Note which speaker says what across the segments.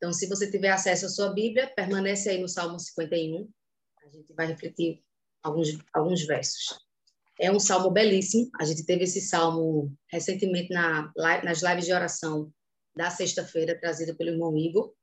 Speaker 1: Então, se você tiver acesso à sua Bíblia, permanece aí no Salmo 51. A gente vai refletir alguns, alguns versos. É um salmo belíssimo. A gente teve esse salmo recentemente na, nas lives de oração da sexta-feira, trazido pelo irmão Igor.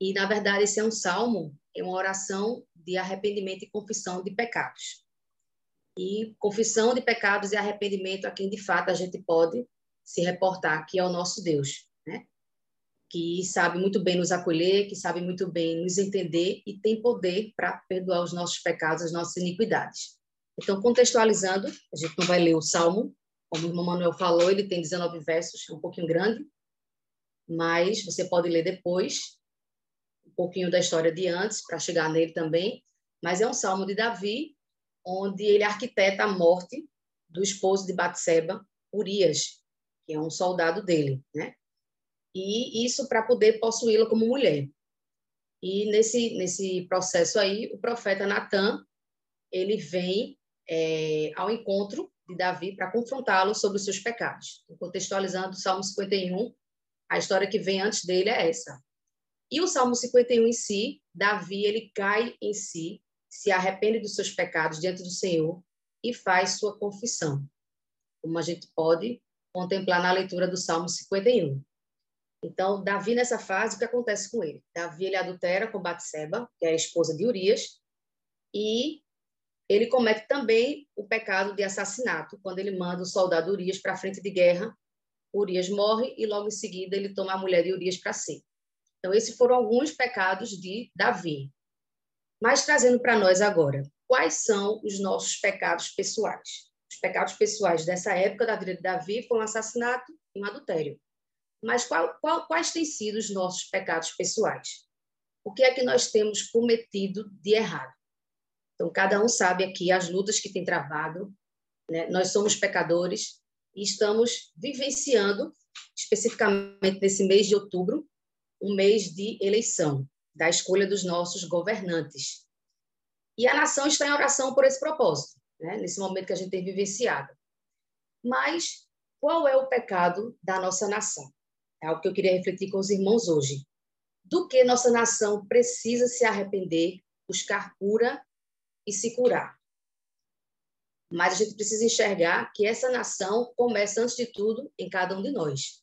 Speaker 1: E, na verdade, esse é um salmo, é uma oração de arrependimento e confissão de pecados. E confissão de pecados e arrependimento a quem, de fato, a gente pode se reportar, que é o nosso Deus? Que sabe muito bem nos acolher, que sabe muito bem nos entender e tem poder para perdoar os nossos pecados, as nossas iniquidades. Então, contextualizando, a gente não vai ler o Salmo, como o irmão Manuel falou, ele tem 19 versos, é um pouquinho grande, mas você pode ler depois um pouquinho da história de antes, para chegar nele também. Mas é um salmo de Davi, onde ele arquiteta a morte do esposo de Batseba, Urias, que é um soldado dele, né? E isso para poder possuí-la como mulher. E nesse nesse processo aí, o profeta Natan ele vem é, ao encontro de Davi para confrontá-lo sobre os seus pecados. Contextualizando o Salmo 51, a história que vem antes dele é essa. E o Salmo 51 em si, Davi ele cai em si, se arrepende dos seus pecados diante do Senhor e faz sua confissão. Como a gente pode contemplar na leitura do Salmo 51. Então, Davi nessa fase, o que acontece com ele? Davi ele adultera com Batseba, que é a esposa de Urias, e ele comete também o pecado de assassinato, quando ele manda o soldado Urias para a frente de guerra. Urias morre e logo em seguida ele toma a mulher de Urias para si. Então, esses foram alguns pecados de Davi. Mas trazendo para nós agora, quais são os nossos pecados pessoais? Os pecados pessoais dessa época da vida de Davi foram um assassinato e um adultério. Mas qual, qual, quais têm sido os nossos pecados pessoais? O que é que nós temos cometido de errado? Então, cada um sabe aqui as lutas que tem travado. Né? Nós somos pecadores e estamos vivenciando, especificamente nesse mês de outubro, um mês de eleição, da escolha dos nossos governantes. E a nação está em oração por esse propósito, né? nesse momento que a gente tem vivenciado. Mas qual é o pecado da nossa nação? É algo que eu queria refletir com os irmãos hoje. Do que nossa nação precisa se arrepender, buscar cura e se curar. Mas a gente precisa enxergar que essa nação começa, antes de tudo, em cada um de nós.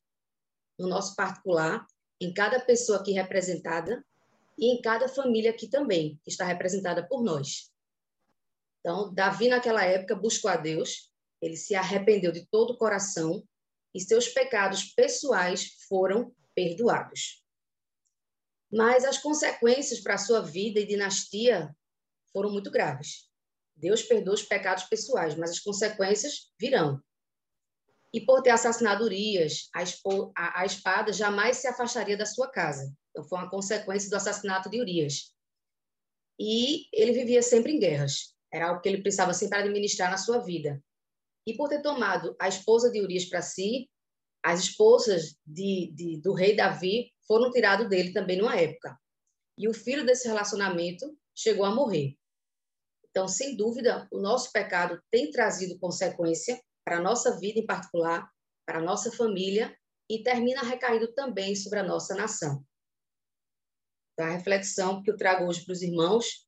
Speaker 1: No nosso particular, em cada pessoa aqui representada e em cada família aqui também, que está representada por nós. Então, Davi, naquela época, buscou a Deus, ele se arrependeu de todo o coração e seus pecados pessoais foram perdoados. Mas as consequências para sua vida e dinastia foram muito graves. Deus perdoa os pecados pessoais, mas as consequências virão e por ter assassinado Urias, a, a, a, espada jamais se afastaria da sua casa. Então, foi uma consequência do assassinato de Urias. E ele vivia sempre em guerras. Era algo que ele precisava sempre administrar na sua vida. E por ter tomado a esposa de Urias para si, as esposas de, de, do rei Davi foram tiradas dele também numa época. E o filho desse relacionamento chegou a morrer. Então, sem dúvida, o nosso pecado tem trazido consequência para a nossa vida em particular, para a nossa família e termina recaindo também sobre a nossa nação. Então, a reflexão que eu trago hoje para os irmãos,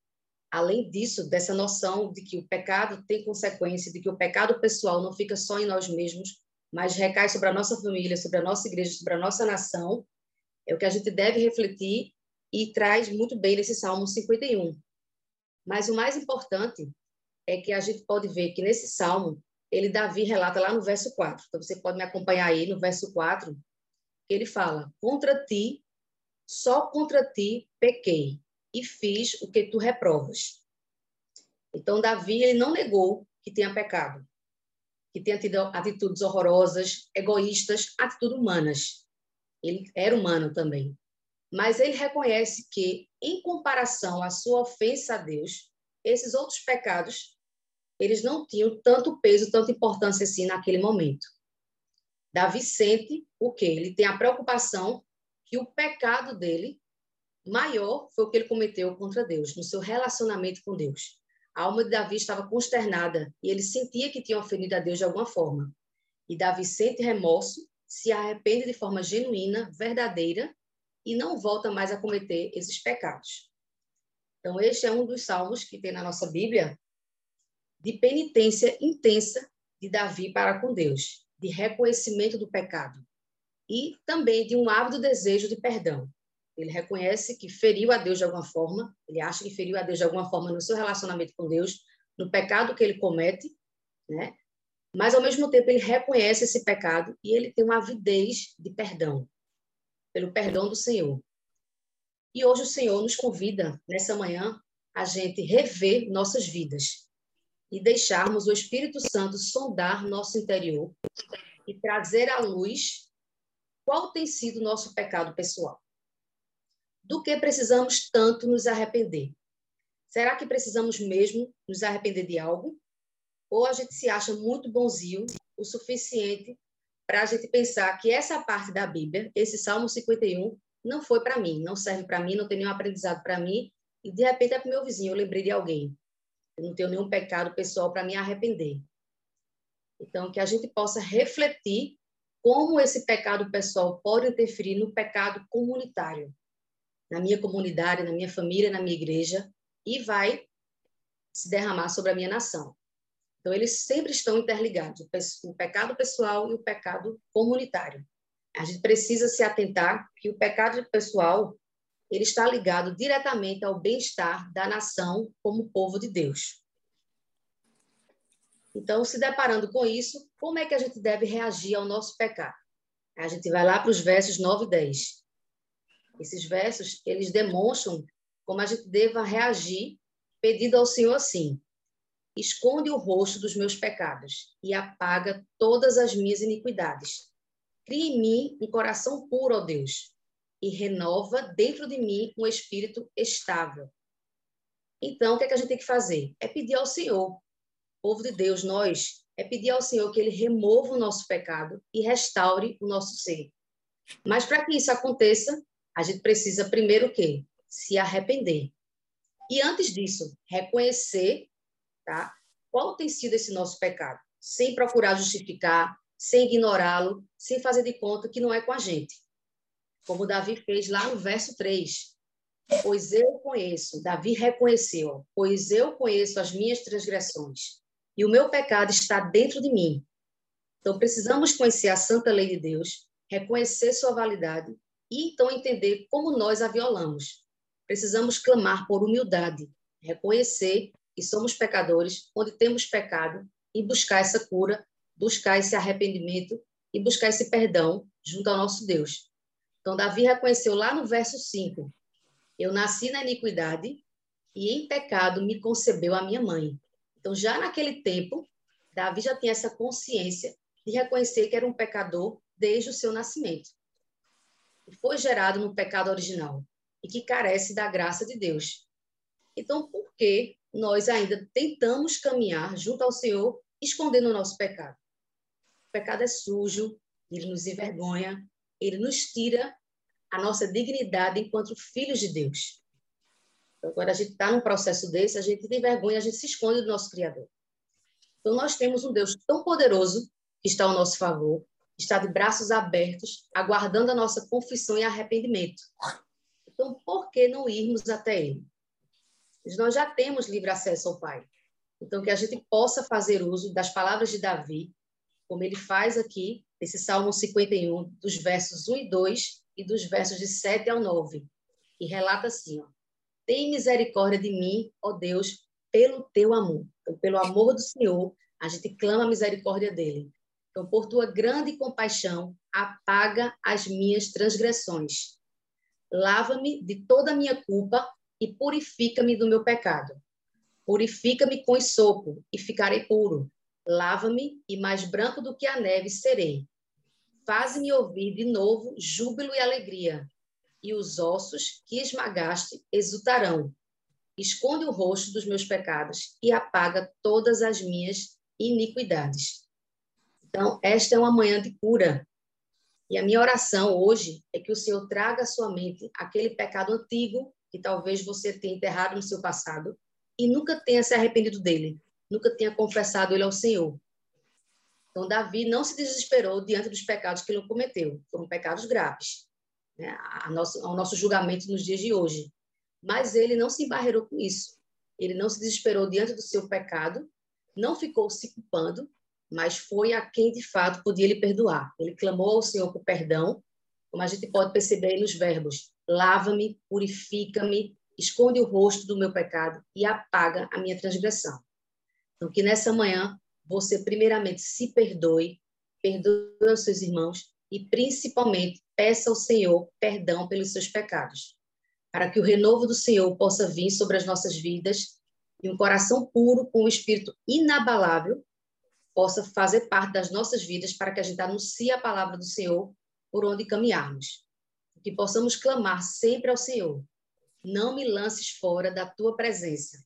Speaker 1: além disso, dessa noção de que o pecado tem consequência, de que o pecado pessoal não fica só em nós mesmos, mas recai sobre a nossa família, sobre a nossa igreja, sobre a nossa nação, é o que a gente deve refletir e traz muito bem nesse Salmo 51. Mas o mais importante é que a gente pode ver que nesse salmo ele Davi relata lá no verso 4. Então você pode me acompanhar aí no verso 4, que ele fala: "Contra ti, só contra ti pequei e fiz o que tu reprovas". Então Davi ele não negou que tinha pecado, que tinha tido atitudes horrorosas, egoístas, atitudes humanas. Ele era humano também. Mas ele reconhece que, em comparação à sua ofensa a Deus, esses outros pecados eles não tinham tanto peso, tanta importância assim naquele momento. Davi sente o quê? Ele tem a preocupação que o pecado dele maior foi o que ele cometeu contra Deus, no seu relacionamento com Deus. A alma de Davi estava consternada e ele sentia que tinha ofendido a Deus de alguma forma. E Davi sente remorso, se arrepende de forma genuína, verdadeira e não volta mais a cometer esses pecados. Então, este é um dos salmos que tem na nossa Bíblia de penitência intensa de Davi para com Deus, de reconhecimento do pecado e também de um ávido desejo de perdão. Ele reconhece que feriu a Deus de alguma forma, ele acha que feriu a Deus de alguma forma no seu relacionamento com Deus, no pecado que ele comete, né? Mas ao mesmo tempo ele reconhece esse pecado e ele tem uma avidez de perdão, pelo perdão do Senhor. E hoje o Senhor nos convida nessa manhã a gente rever nossas vidas e deixarmos o Espírito Santo sondar nosso interior e trazer à luz qual tem sido nosso pecado pessoal. Do que precisamos tanto nos arrepender? Será que precisamos mesmo nos arrepender de algo? Ou a gente se acha muito bonzinho o suficiente para a gente pensar que essa parte da Bíblia, esse Salmo 51, não foi para mim, não serve para mim, não tem nenhum aprendizado para mim, e de repente é para o meu vizinho, eu lembrei de alguém. Eu não tenho nenhum pecado pessoal para me arrepender. Então, que a gente possa refletir como esse pecado pessoal pode interferir no pecado comunitário, na minha comunidade, na minha família, na minha igreja, e vai se derramar sobre a minha nação. Então, eles sempre estão interligados, o pecado pessoal e o pecado comunitário. A gente precisa se atentar que o pecado pessoal ele está ligado diretamente ao bem-estar da nação como povo de Deus. Então, se deparando com isso, como é que a gente deve reagir ao nosso pecado? A gente vai lá para os versos 9 e 10. Esses versos, eles demonstram como a gente deva reagir pedindo ao Senhor assim: Esconde o rosto dos meus pecados e apaga todas as minhas iniquidades. Cria em mim um coração puro, ó Deus, e renova dentro de mim um espírito estável. Então, o que, é que a gente tem que fazer? É pedir ao Senhor, povo de Deus, nós, é pedir ao Senhor que Ele remova o nosso pecado e restaure o nosso ser. Mas para que isso aconteça, a gente precisa primeiro o quê? Se arrepender. E antes disso, reconhecer tá? qual tem sido esse nosso pecado, sem procurar justificar, sem ignorá-lo, sem fazer de conta que não é com a gente como Davi fez lá no verso 3. Pois eu conheço, Davi reconheceu, pois eu conheço as minhas transgressões e o meu pecado está dentro de mim. Então precisamos conhecer a santa lei de Deus, reconhecer sua validade e então entender como nós a violamos. Precisamos clamar por humildade, reconhecer que somos pecadores, onde temos pecado e buscar essa cura, buscar esse arrependimento e buscar esse perdão junto ao nosso Deus. Então, Davi reconheceu lá no verso 5: Eu nasci na iniquidade e em pecado me concebeu a minha mãe. Então, já naquele tempo, Davi já tinha essa consciência de reconhecer que era um pecador desde o seu nascimento. Foi gerado no pecado original e que carece da graça de Deus. Então, por que nós ainda tentamos caminhar junto ao Senhor escondendo o nosso pecado? O pecado é sujo, ele nos envergonha, ele nos tira a nossa dignidade enquanto filhos de Deus. Então, quando a gente está num processo desse, a gente tem vergonha, a gente se esconde do nosso Criador. Então, nós temos um Deus tão poderoso que está ao nosso favor, está de braços abertos, aguardando a nossa confissão e arrependimento. Então, por que não irmos até Ele? Nós já temos livre acesso ao Pai. Então, que a gente possa fazer uso das palavras de Davi, como ele faz aqui, esse Salmo 51, dos versos 1 e 2 e dos versos de 7 ao 9, e relata assim, ó, Tem misericórdia de mim, ó Deus, pelo teu amor. Então, pelo amor do Senhor, a gente clama a misericórdia dele. Então, por tua grande compaixão, apaga as minhas transgressões. Lava-me de toda a minha culpa e purifica-me do meu pecado. Purifica-me com sopo e ficarei puro. Lava-me e mais branco do que a neve serei. Faze-me ouvir de novo júbilo e alegria, e os ossos que esmagaste exultarão. Esconde o rosto dos meus pecados e apaga todas as minhas iniquidades. Então, esta é uma manhã de cura. E a minha oração hoje é que o Senhor traga à sua mente aquele pecado antigo que talvez você tenha enterrado no seu passado e nunca tenha se arrependido dele nunca tinha confessado ele ao Senhor. Então, Davi não se desesperou diante dos pecados que ele cometeu. Foram pecados graves. né, a nosso, ao nosso julgamento nos dias de hoje. Mas ele não se embarreirou com isso. Ele não se desesperou diante do seu pecado, não ficou se culpando, mas foi a quem de fato podia lhe perdoar. Ele clamou ao Senhor por perdão, como a gente pode perceber nos verbos: lava-me, purifica-me, esconde o rosto do meu pecado e apaga a minha transgressão. Então, que nessa manhã você primeiramente se perdoe, perdoe os seus irmãos e principalmente peça ao Senhor perdão pelos seus pecados, para que o renovo do Senhor possa vir sobre as nossas vidas e um coração puro com o espírito inabalável possa fazer parte das nossas vidas para que a gente anuncie a palavra do Senhor por onde caminharmos. Que possamos clamar sempre ao Senhor. Não me lances fora da tua presença,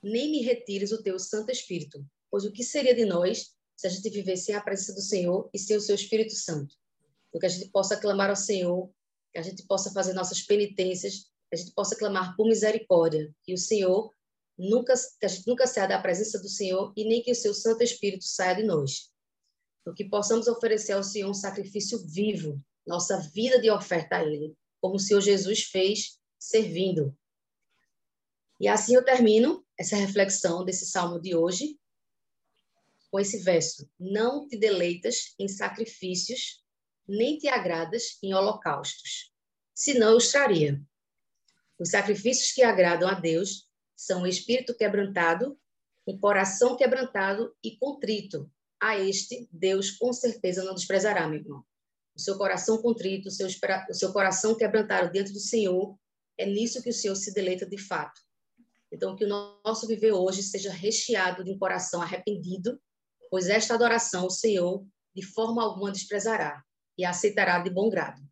Speaker 1: nem me retires o teu Santo Espírito, pois o que seria de nós se a gente vivesse sem a presença do Senhor e sem o seu Espírito Santo? Então, que a gente possa clamar ao Senhor, que a gente possa fazer nossas penitências, que a gente possa clamar por misericórdia, que o Senhor nunca, que a gente nunca saia da presença do Senhor e nem que o seu Santo Espírito saia de nós. Então, que possamos oferecer ao Senhor um sacrifício vivo, nossa vida de oferta a Ele, como o Senhor Jesus fez servindo. E assim eu termino essa reflexão desse salmo de hoje com esse verso: Não te deleitas em sacrifícios, nem te agradas em holocaustos, senão os traria. Os sacrifícios que agradam a Deus são o espírito quebrantado, o coração quebrantado e contrito. A este, Deus com certeza não desprezará, meu irmão. O seu coração contrito, o seu, o seu coração quebrantado diante do Senhor, é nisso que o Senhor se deleita de fato. Então, que o nosso viver hoje seja recheado de um coração arrependido, pois esta adoração o Senhor de forma alguma desprezará e aceitará de bom grado.